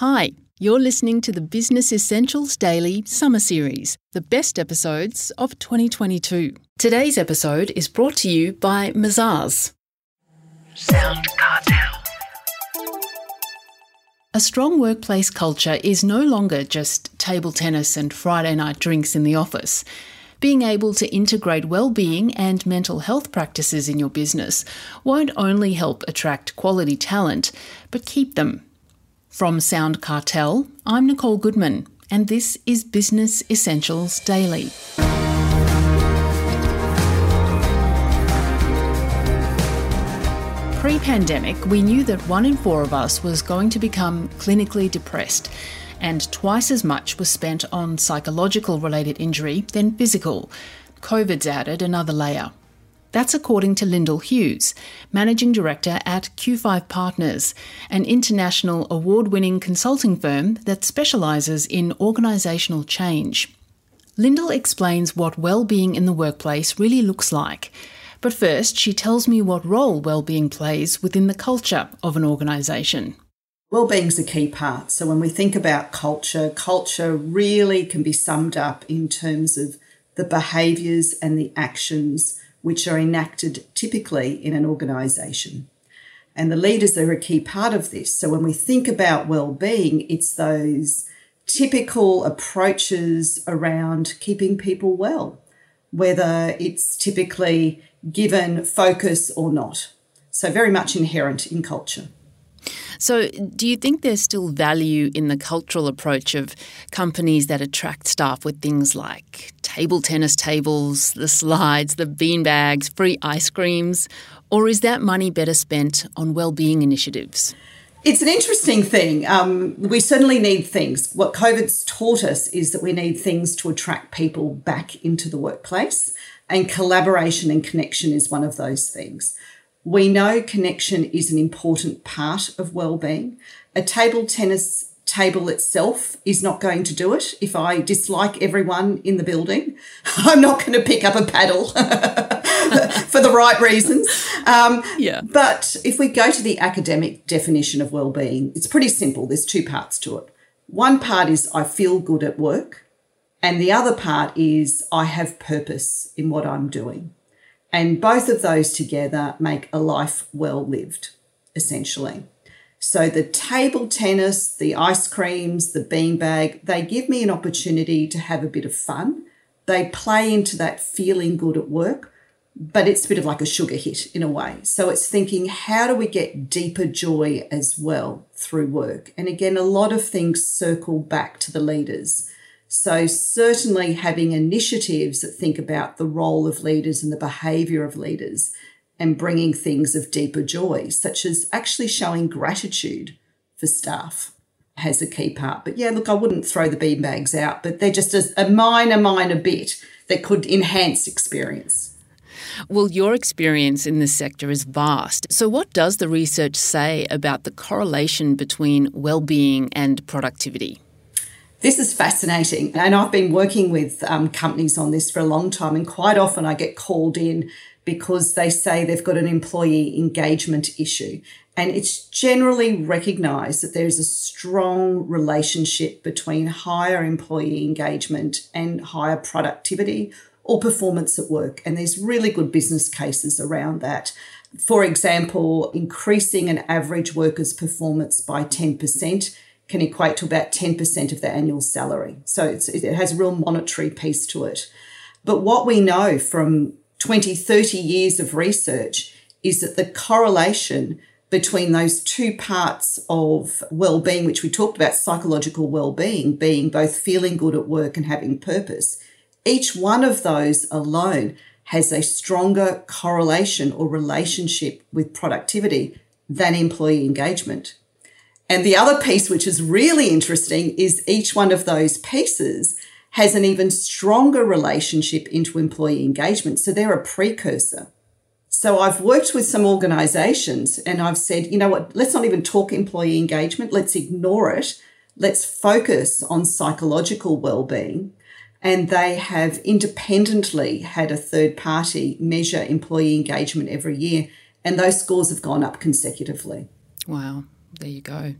Hi, you're listening to the Business Essentials Daily Summer Series, the best episodes of 2022. Today's episode is brought to you by Mazars. Sound Cartel. A strong workplace culture is no longer just table tennis and Friday night drinks in the office. Being able to integrate well-being and mental health practices in your business won't only help attract quality talent, but keep them from Sound Cartel, I'm Nicole Goodman, and this is Business Essentials Daily. Pre pandemic, we knew that one in four of us was going to become clinically depressed, and twice as much was spent on psychological related injury than physical. COVID's added another layer. That's according to Lyndall Hughes, Managing Director at Q5 Partners, an international award winning consulting firm that specialises in organisational change. Lyndall explains what well-being in the workplace really looks like. But first, she tells me what role well-being plays within the culture of an organisation. Well-being is a key part. So when we think about culture, culture really can be summed up in terms of the behaviours and the actions which are enacted typically in an organisation. And the leaders are a key part of this. So when we think about well-being, it's those typical approaches around keeping people well, whether it's typically given focus or not. So very much inherent in culture. So, do you think there's still value in the cultural approach of companies that attract staff with things like table tennis tables, the slides, the bean bags, free ice creams? Or is that money better spent on well-being initiatives? It's an interesting thing. Um, we certainly need things. What COVID's taught us is that we need things to attract people back into the workplace, and collaboration and connection is one of those things. We know connection is an important part of well-being. A table tennis table itself is not going to do it. If I dislike everyone in the building, I'm not going to pick up a paddle for the right reasons. Um, yeah. But if we go to the academic definition of well-being, it's pretty simple. There's two parts to it. One part is I feel good at work, and the other part is I have purpose in what I'm doing. And both of those together make a life well lived, essentially. So the table tennis, the ice creams, the beanbag, they give me an opportunity to have a bit of fun. They play into that feeling good at work, but it's a bit of like a sugar hit in a way. So it's thinking, how do we get deeper joy as well through work? And again, a lot of things circle back to the leaders. So, certainly having initiatives that think about the role of leaders and the behaviour of leaders and bringing things of deeper joy, such as actually showing gratitude for staff, has a key part. But yeah, look, I wouldn't throw the beanbags out, but they're just a, a minor, minor bit that could enhance experience. Well, your experience in this sector is vast. So, what does the research say about the correlation between well-being and productivity? This is fascinating. And I've been working with um, companies on this for a long time. And quite often I get called in because they say they've got an employee engagement issue. And it's generally recognized that there's a strong relationship between higher employee engagement and higher productivity or performance at work. And there's really good business cases around that. For example, increasing an average worker's performance by 10% can equate to about 10% of their annual salary. So it has a real monetary piece to it. But what we know from 20, 30 years of research is that the correlation between those two parts of well-being, which we talked about, psychological well-being, being both feeling good at work and having purpose, each one of those alone has a stronger correlation or relationship with productivity than employee engagement. And the other piece, which is really interesting, is each one of those pieces has an even stronger relationship into employee engagement. So they're a precursor. So I've worked with some organizations and I've said, you know what, let's not even talk employee engagement. Let's ignore it. Let's focus on psychological well-being. And they have independently had a third party measure employee engagement every year. And those scores have gone up consecutively. Wow. There you go.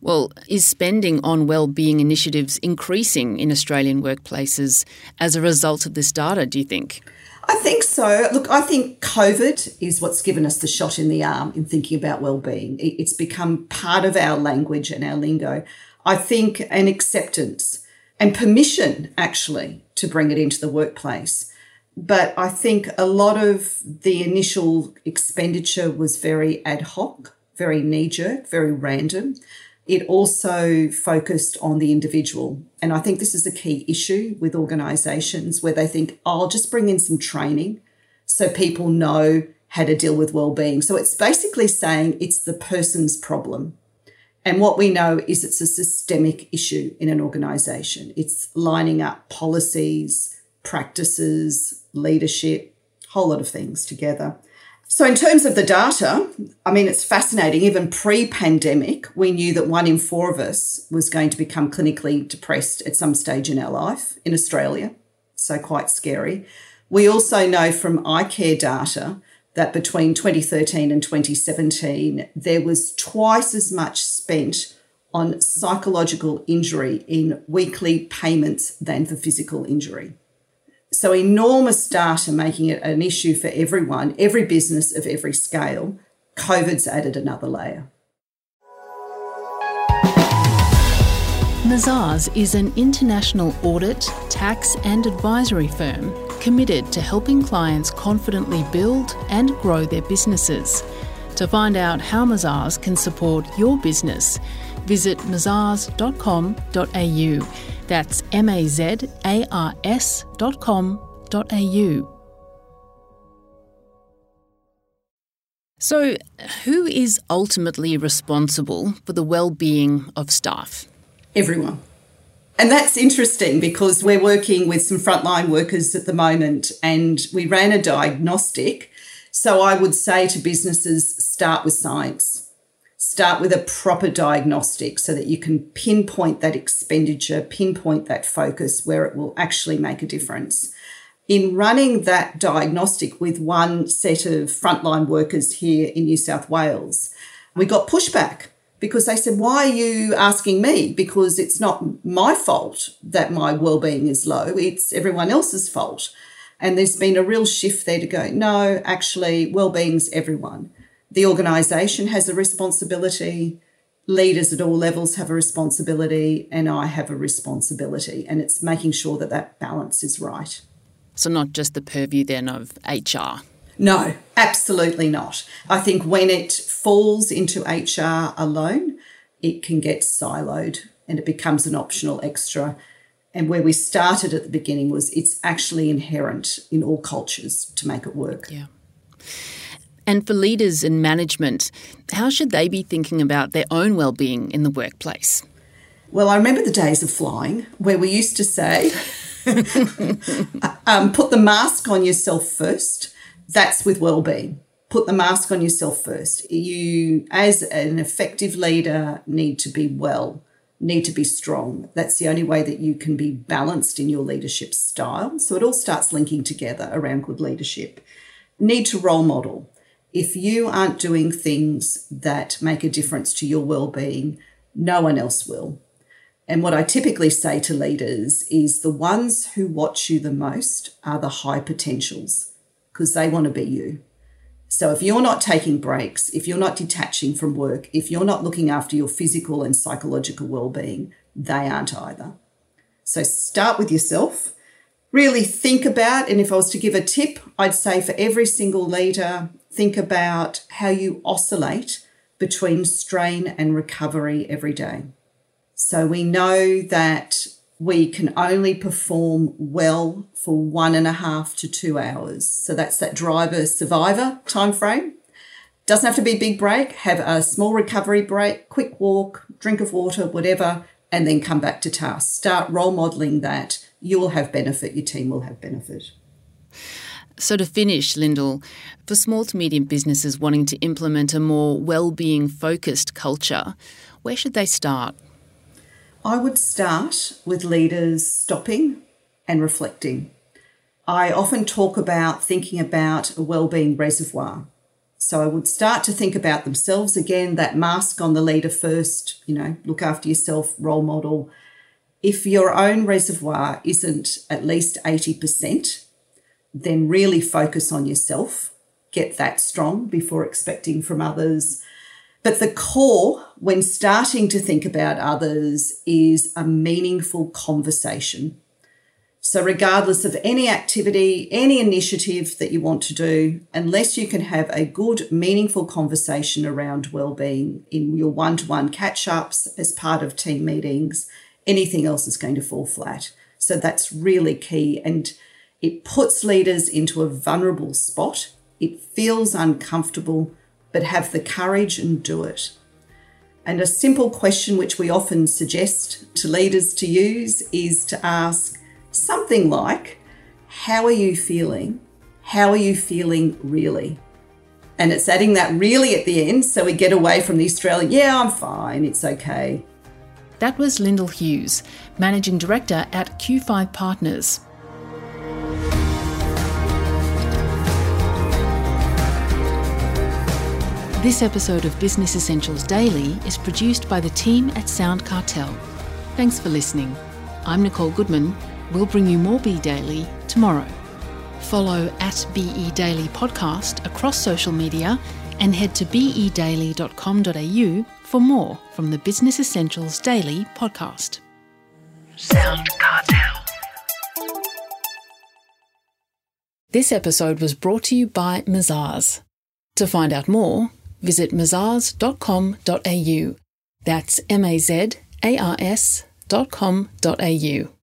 Well, is spending on well-being initiatives increasing in Australian workplaces as a result of this data, do you think? I think so. Look, I think COVID is what's given us the shot in the arm in thinking about well-being. It's become part of our language and our lingo. I think an acceptance and permission actually to bring it into the workplace. But I think a lot of the initial expenditure was very ad hoc, very knee jerk, very random. It also focused on the individual. And I think this is a key issue with organisations where they think, oh, I'll just bring in some training so people know how to deal with well-being. So it's basically saying it's the person's problem. And what we know is it's a systemic issue in an organisation. It's lining up policies, practices, leadership, a whole lot of things together. So, in terms of the data, I mean, it's fascinating. Even pre pandemic, we knew that one in four of us was going to become clinically depressed at some stage in our life in Australia. So, quite scary. We also know from iCare data that between 2013 and 2017, there was twice as much spent on psychological injury in weekly payments than for physical injury. So, enormous data making it an issue for everyone, every business of every scale. COVID's added another layer. Mazars is an international audit, tax, and advisory firm committed to helping clients confidently build and grow their businesses. To find out how Mazars can support your business, visit mazars.com.au. That's M A Z A R S.com.au. So, who is ultimately responsible for the well-being of staff? Everyone. And that's interesting because we're working with some frontline workers at the moment and we ran a diagnostic. So I would say to businesses start with science, start with a proper diagnostic so that you can pinpoint that expenditure, pinpoint that focus where it will actually make a difference. In running that diagnostic with one set of frontline workers here in New South Wales, we got pushback because they said, Why are you asking me? Because it's not my fault that my well-being is low, it's everyone else's fault. And there's been a real shift there to go, no, actually, well-being's everyone. The organisation has a responsibility, leaders at all levels have a responsibility, and I have a responsibility. And it's making sure that that balance is right. So, not just the purview then of HR. No, absolutely not. I think when it falls into HR alone, it can get siloed and it becomes an optional extra. And where we started at the beginning was it's actually inherent in all cultures to make it work. Yeah. And for leaders in management, how should they be thinking about their own well-being in the workplace? Well, I remember the days of flying where we used to say, um, put the mask on yourself first. That's with well-being. Put the mask on yourself first. You as an effective leader need to be well need to be strong. That's the only way that you can be balanced in your leadership style. So it all starts linking together around good leadership. Need to role model if you aren't doing things that make a difference to your well-being no one else will and what I typically say to leaders is the ones who watch you the most are the high potentials because they want to be you. So if you're not taking breaks, if you're not detaching from work, if you're not looking after your physical and psychological well-being, they aren't either. So start with yourself. Really think about, and if I was to give a tip, I'd say for every single leader, think about how you oscillate between strain and recovery every day. So we know that we can only perform well for one and a half to two hours. So that's that driver survivor time frame. Doesn't have to be a big break. Have a small recovery break, quick walk, drink of water, whatever, and then come back to task. Start role modeling that. You will have benefit. Your team will have benefit. So, to finish, Lyndall, for small to medium businesses wanting to implement a more well-being focused culture, where should they start? I would start with leaders stopping and reflecting. I often talk about thinking about a well-being reservoir. So I would start to think about themselves again, that mask on the leader first, you know, look after yourself, role model. If your own reservoir isn't at least 80%, then really focus on yourself, get that strong before expecting from others. But the core, when starting to think about others, is a meaningful conversation. So, regardless of any activity, any initiative that you want to do, unless you can have a good, meaningful conversation around well-being in your one-to-one catch-ups as part of team meetings, anything else is going to fall flat. So that's really key. And it puts leaders into a vulnerable spot. It feels uncomfortable, but have the courage and do it. And a simple question which we often suggest to leaders to use is to ask something like, How are you feeling? How are you feeling really? And it's adding that really at the end so we get away from the Australian, yeah, I'm fine, it's okay. That was Lyndall Hughes, Managing Director at Q5 Partners. This episode of Business Essentials Daily is produced by the team at Sound Cartel. Thanks for listening. I'm Nicole Goodman. We'll bring you more Be Daily tomorrow. Follow at BE Daily Podcast across social media and head to bedaily.com.au for more from the Business Essentials Daily podcast. Sound Cartel. This episode was brought to you by Mazars. To find out more, visit mazars.com.au. That's M A Z A R S dot com dot au.